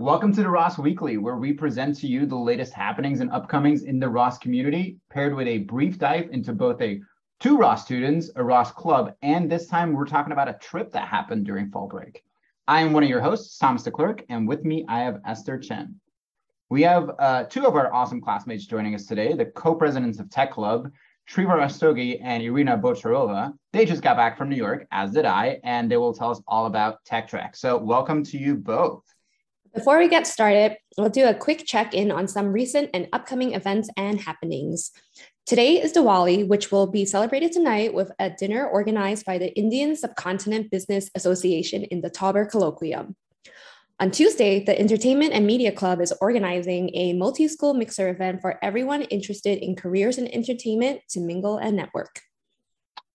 Welcome to the Ross Weekly, where we present to you the latest happenings and upcomings in the Ross community, paired with a brief dive into both a two Ross students, a Ross club, and this time we're talking about a trip that happened during fall break. I am one of your hosts, Thomas DeClerc, and with me I have Esther Chen. We have uh, two of our awesome classmates joining us today, the co-presidents of Tech Club, Srivar Rastogi and Irina Bocharova. They just got back from New York, as did I, and they will tell us all about Tech Trek. So welcome to you both. Before we get started, we'll do a quick check in on some recent and upcoming events and happenings. Today is Diwali, which will be celebrated tonight with a dinner organized by the Indian Subcontinent Business Association in the Tauber Colloquium. On Tuesday, the Entertainment and Media Club is organizing a multi school mixer event for everyone interested in careers in entertainment to mingle and network.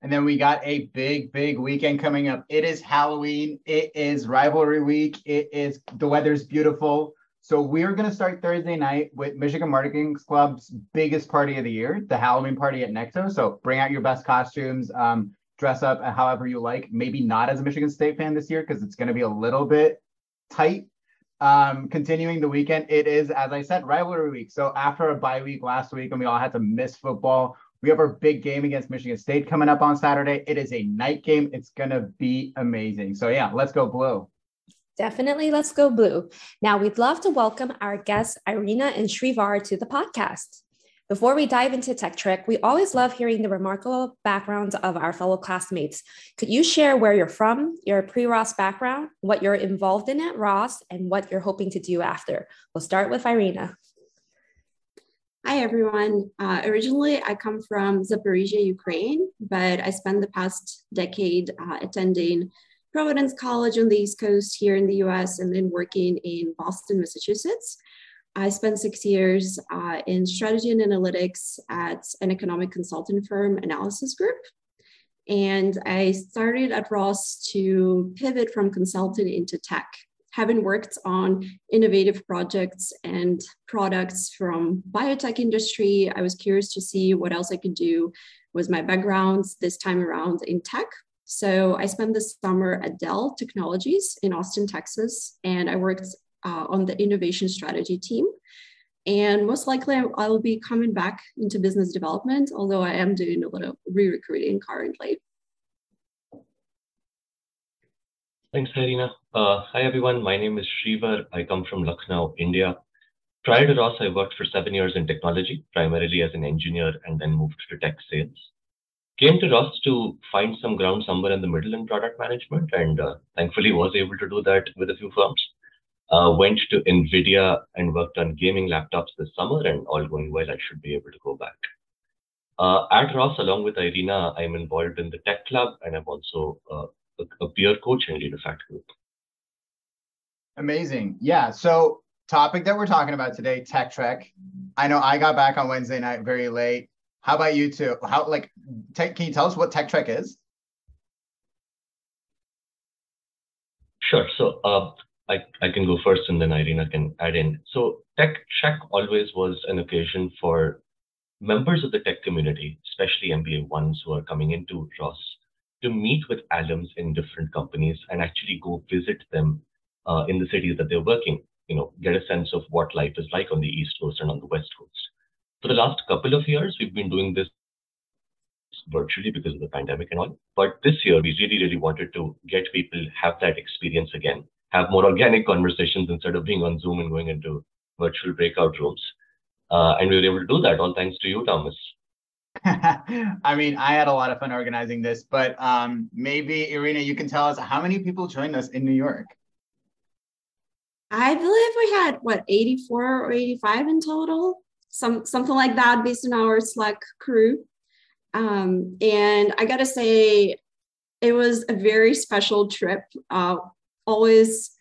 And then we got a big, big weekend coming up. It is Halloween. It is rivalry week. It is the weather's beautiful. So we're going to start Thursday night with Michigan Marketing Club's biggest party of the year, the Halloween party at Necto. So bring out your best costumes, um, dress up however you like. Maybe not as a Michigan State fan this year because it's going to be a little bit tight. Um, continuing the weekend, it is, as I said, rivalry week. So after a bye week last week and we all had to miss football, we have our big game against Michigan State coming up on Saturday. It is a night game. It's going to be amazing. So, yeah, let's go blue. Definitely, let's go blue. Now, we'd love to welcome our guests, Irina and Srivar, to the podcast. Before we dive into Tech Trek, we always love hearing the remarkable backgrounds of our fellow classmates. Could you share where you're from, your pre Ross background, what you're involved in at Ross, and what you're hoping to do after? We'll start with Irina. Hi, everyone. Uh, originally, I come from Zaporizhia, Ukraine, but I spent the past decade uh, attending Providence College on the East Coast here in the US and then working in Boston, Massachusetts. I spent six years uh, in strategy and analytics at an economic consulting firm, Analysis Group. And I started at Ross to pivot from consulting into tech having worked on innovative projects and products from biotech industry, I was curious to see what else I could do with my background this time around in tech. So I spent the summer at Dell Technologies in Austin, Texas, and I worked uh, on the innovation strategy team. And most likely I will be coming back into business development, although I am doing a little re-recruiting currently. Thanks, Irina. Uh, hi, everyone. My name is Srivar. I come from Lucknow, India. Prior to Ross, I worked for seven years in technology, primarily as an engineer, and then moved to tech sales. Came to Ross to find some ground somewhere in the middle in product management, and uh, thankfully was able to do that with a few firms. Uh, went to NVIDIA and worked on gaming laptops this summer, and all going well, I should be able to go back. Uh, at Ross, along with Irina, I'm involved in the tech club, and I'm also uh, a, a peer coach and lead a fact group. Amazing. Yeah. So topic that we're talking about today, Tech Trek. I know I got back on Wednesday night very late. How about you two? How like tech, can you tell us what Tech Trek is? Sure. So uh, I, I can go first and then Irina can add in. So Tech Trek always was an occasion for members of the tech community, especially MBA ones who are coming into Ross, to meet with alums in different companies and actually go visit them uh, in the cities that they're working, you know, get a sense of what life is like on the East Coast and on the West Coast. For the last couple of years, we've been doing this virtually because of the pandemic and all. But this year, we really, really wanted to get people have that experience again, have more organic conversations instead of being on Zoom and going into virtual breakout rooms. Uh, and we were able to do that all thanks to you, Thomas. I mean, I had a lot of fun organizing this, but um, maybe Irina, you can tell us how many people joined us in New York. I believe we had what 84 or 85 in total, some something like that, based on our Slack crew. Um, and I gotta say, it was a very special trip. Uh, always,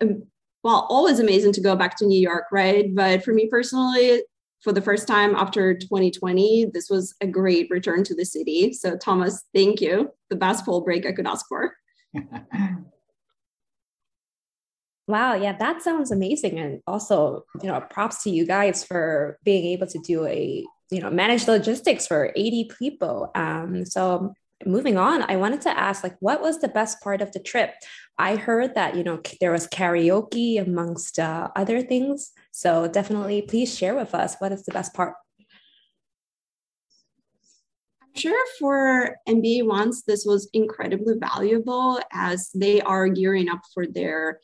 um, well, always amazing to go back to New York, right? But for me personally, for the first time after 2020. This was a great return to the city. So, Thomas, thank you. The best fall break I could ask for. wow, yeah, that sounds amazing. And also, you know, props to you guys for being able to do a, you know, manage logistics for 80 people. Um, so moving on, I wanted to ask, like, what was the best part of the trip? I heard that you know there was karaoke amongst uh, other things. So definitely, please share with us what is the best part. I'm sure for MBA ones, this was incredibly valuable as they are gearing up for their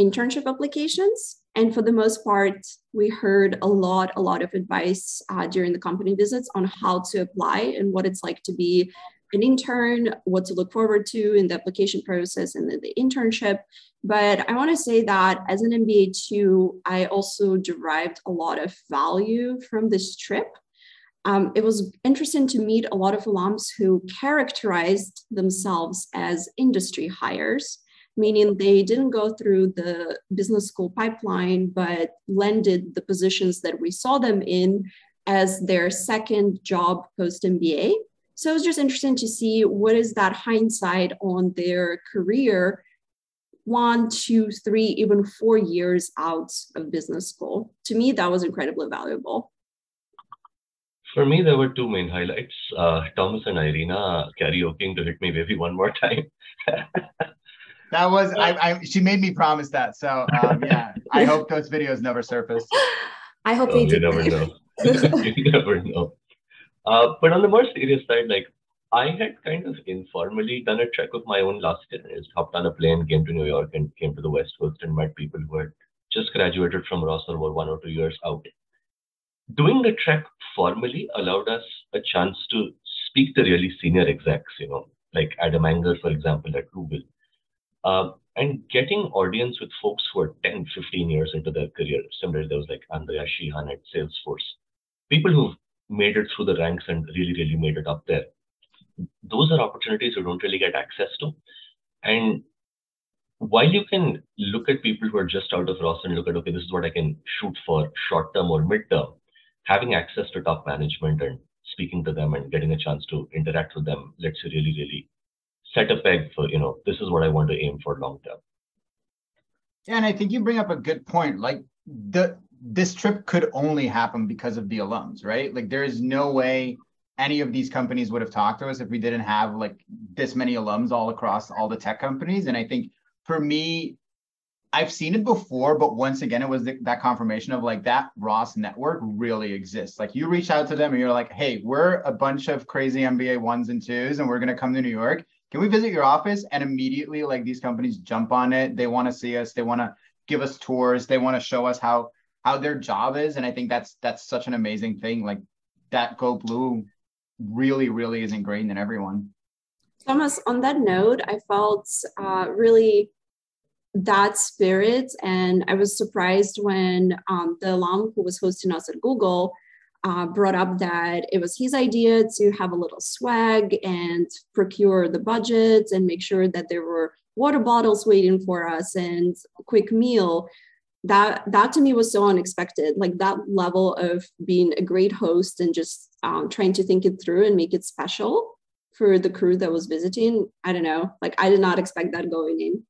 internship applications. And for the most part, we heard a lot, a lot of advice uh, during the company visits on how to apply and what it's like to be an intern, what to look forward to in the application process and the, the internship. But I want to say that as an MBA too, I also derived a lot of value from this trip. Um, it was interesting to meet a lot of alums who characterized themselves as industry hires meaning they didn't go through the business school pipeline, but landed the positions that we saw them in as their second job post MBA. So it was just interesting to see what is that hindsight on their career one, two, three, even four years out of business school. To me, that was incredibly valuable. For me, there were two main highlights. Uh, Thomas and Irina karaokeing to hit me baby one more time. That was I, I. She made me promise that. So um, yeah, I hope those videos never surface. I hope oh, they do. You never know. you never know. Uh, but on the more serious side, like I had kind of informally done a trek of my own last year. I just hopped on a plane, came to New York, and came to the West Coast and met people who had just graduated from Ross or were one or two years out. Doing the trek formally allowed us a chance to speak to really senior execs, you know, like Adam Anger, for example, at Google, um, and getting audience with folks who are 10, 15 years into their career. Similarly, there was like Andrea Sheehan at Salesforce. People who've made it through the ranks and really, really made it up there. Those are opportunities you don't really get access to. And while you can look at people who are just out of Ross and look at, okay, this is what I can shoot for short term or mid term, having access to top management and speaking to them and getting a chance to interact with them lets you really, really set a peg for you know this is what i want to aim for long term yeah and i think you bring up a good point like the this trip could only happen because of the alums right like there is no way any of these companies would have talked to us if we didn't have like this many alums all across all the tech companies and i think for me I've seen it before, but once again, it was the, that confirmation of like that Ross network really exists. Like you reach out to them and you're like, hey, we're a bunch of crazy MBA ones and twos, and we're going to come to New York can we visit your office? And immediately, like these companies jump on it. They want to see us. They want to give us tours. They want to show us how how their job is. And I think that's that's such an amazing thing. Like that Go Blue really, really is ingrained in everyone. Thomas, on that note, I felt uh, really that spirit, and I was surprised when um, the alum who was hosting us at Google uh, brought up that it was his idea to have a little swag and procure the budgets and make sure that there were water bottles waiting for us and a quick meal that that to me was so unexpected like that level of being a great host and just um, trying to think it through and make it special for the crew that was visiting i don't know like i did not expect that going in.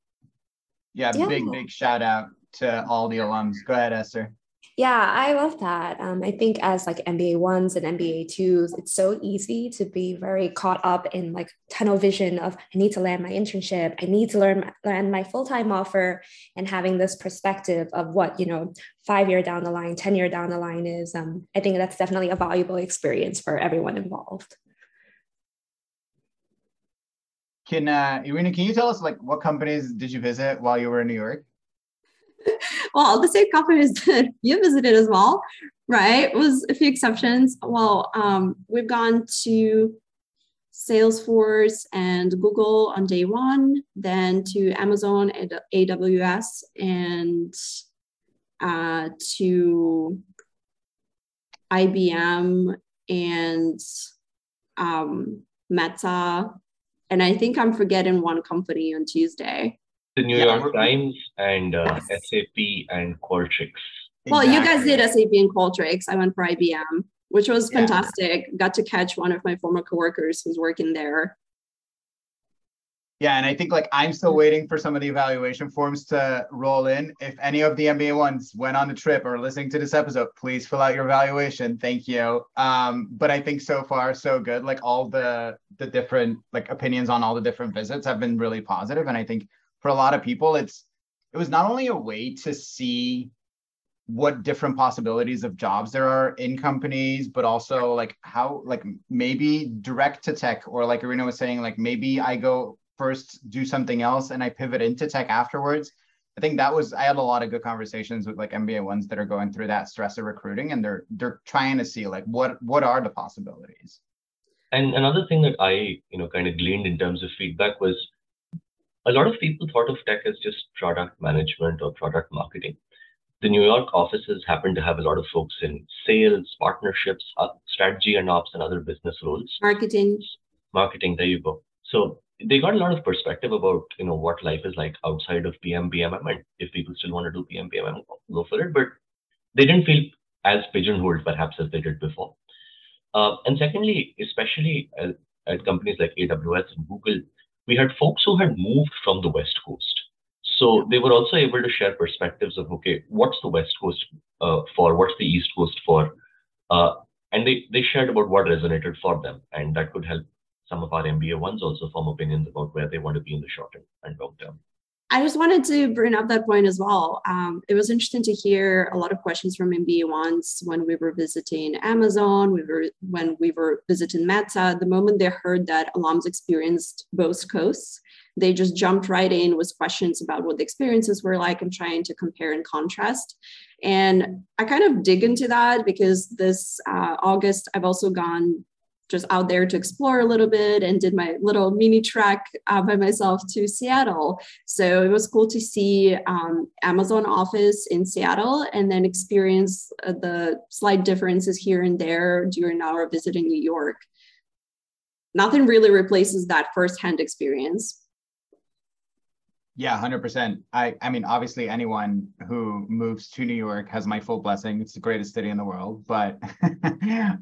Yeah, yeah. big big shout out to all the alums. Go ahead esther yeah, I love that. Um, I think as like MBA ones and MBA twos, it's so easy to be very caught up in like tunnel vision of I need to land my internship, I need to learn land my full time offer, and having this perspective of what you know five year down the line, ten year down the line is. Um, I think that's definitely a valuable experience for everyone involved. Can uh, Irina, can you tell us like what companies did you visit while you were in New York? Well, the same companies that you visited as well, right? Was a few exceptions. Well, um, we've gone to Salesforce and Google on day one, then to Amazon and AWS, and uh, to IBM and um, Meta. And I think I'm forgetting one company on Tuesday the New yeah, York Times and uh, yes. SAP and Qualtrics. Well, exactly. you guys did SAP and Qualtrics. I went for IBM, which was fantastic. Yeah. Got to catch one of my former coworkers who's working there. Yeah, and I think like I'm still waiting for some of the evaluation forms to roll in. If any of the MBA ones went on the trip or listening to this episode, please fill out your evaluation. Thank you. Um, but I think so far so good. Like all the the different like opinions on all the different visits have been really positive, and I think for a lot of people, it's it was not only a way to see what different possibilities of jobs there are in companies, but also like how like maybe direct to tech or like Irina was saying, like maybe I go first do something else and I pivot into tech afterwards. I think that was I had a lot of good conversations with like MBA ones that are going through that stress of recruiting and they're they're trying to see like what what are the possibilities. And another thing that I you know kind of gleaned in terms of feedback was a lot of people thought of tech as just product management or product marketing. The New York offices happen to have a lot of folks in sales, partnerships, uh, strategy and ops, and other business roles. Marketing. Marketing. There you go. So they got a lot of perspective about you know what life is like outside of PM PMM and if people still want to do PM PMM go for it but they didn't feel as pigeonholed perhaps as they did before uh, and secondly especially at, at, companies like AWS and Google we had folks who had moved from the west coast. So they were also able to share perspectives of okay what's the west coast uh, for? What's the east coast for? Uh, and they, they shared about what resonated for them. And that could help some of our MBA ones also form opinions about where they want to be in the short and long term. I just wanted to bring up that point as well. Um, it was interesting to hear a lot of questions from MBA ones when we were visiting Amazon, we were when we were visiting Meta. The moment they heard that alums experienced both coasts, they just jumped right in with questions about what the experiences were like and trying to compare and contrast. And I kind of dig into that because this uh, August I've also gone just out there to explore a little bit and did my little mini trek uh, by myself to Seattle. So it was cool to see um, Amazon office in Seattle and then experience uh, the slight differences here and there during our visit in New York. Nothing really replaces that firsthand experience. Yeah, 100%. I, I mean, obviously, anyone who moves to New York has my full blessing. It's the greatest city in the world. But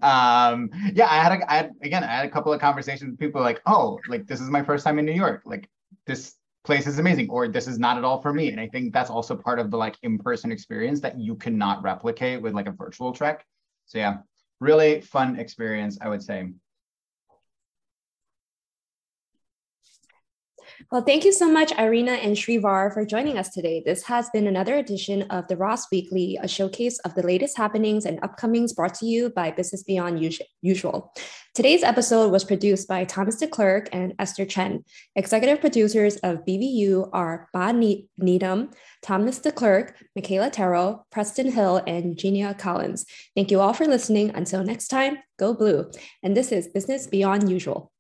um, yeah, I had, a, I had, again, I had a couple of conversations with people like, oh, like this is my first time in New York. Like this place is amazing, or this is not at all for me. And I think that's also part of the like in person experience that you cannot replicate with like a virtual trek. So yeah, really fun experience, I would say. Well, thank you so much, Irina and Shrivar, for joining us today. This has been another edition of the Ross Weekly, a showcase of the latest happenings and upcomings brought to you by Business Beyond Usual. Today's episode was produced by Thomas DeClerc and Esther Chen. Executive producers of BBU are Ba Needham, Thomas DeClerc, Michaela Terrell, Preston Hill, and Genia Collins. Thank you all for listening. Until next time, go blue. And this is Business Beyond Usual.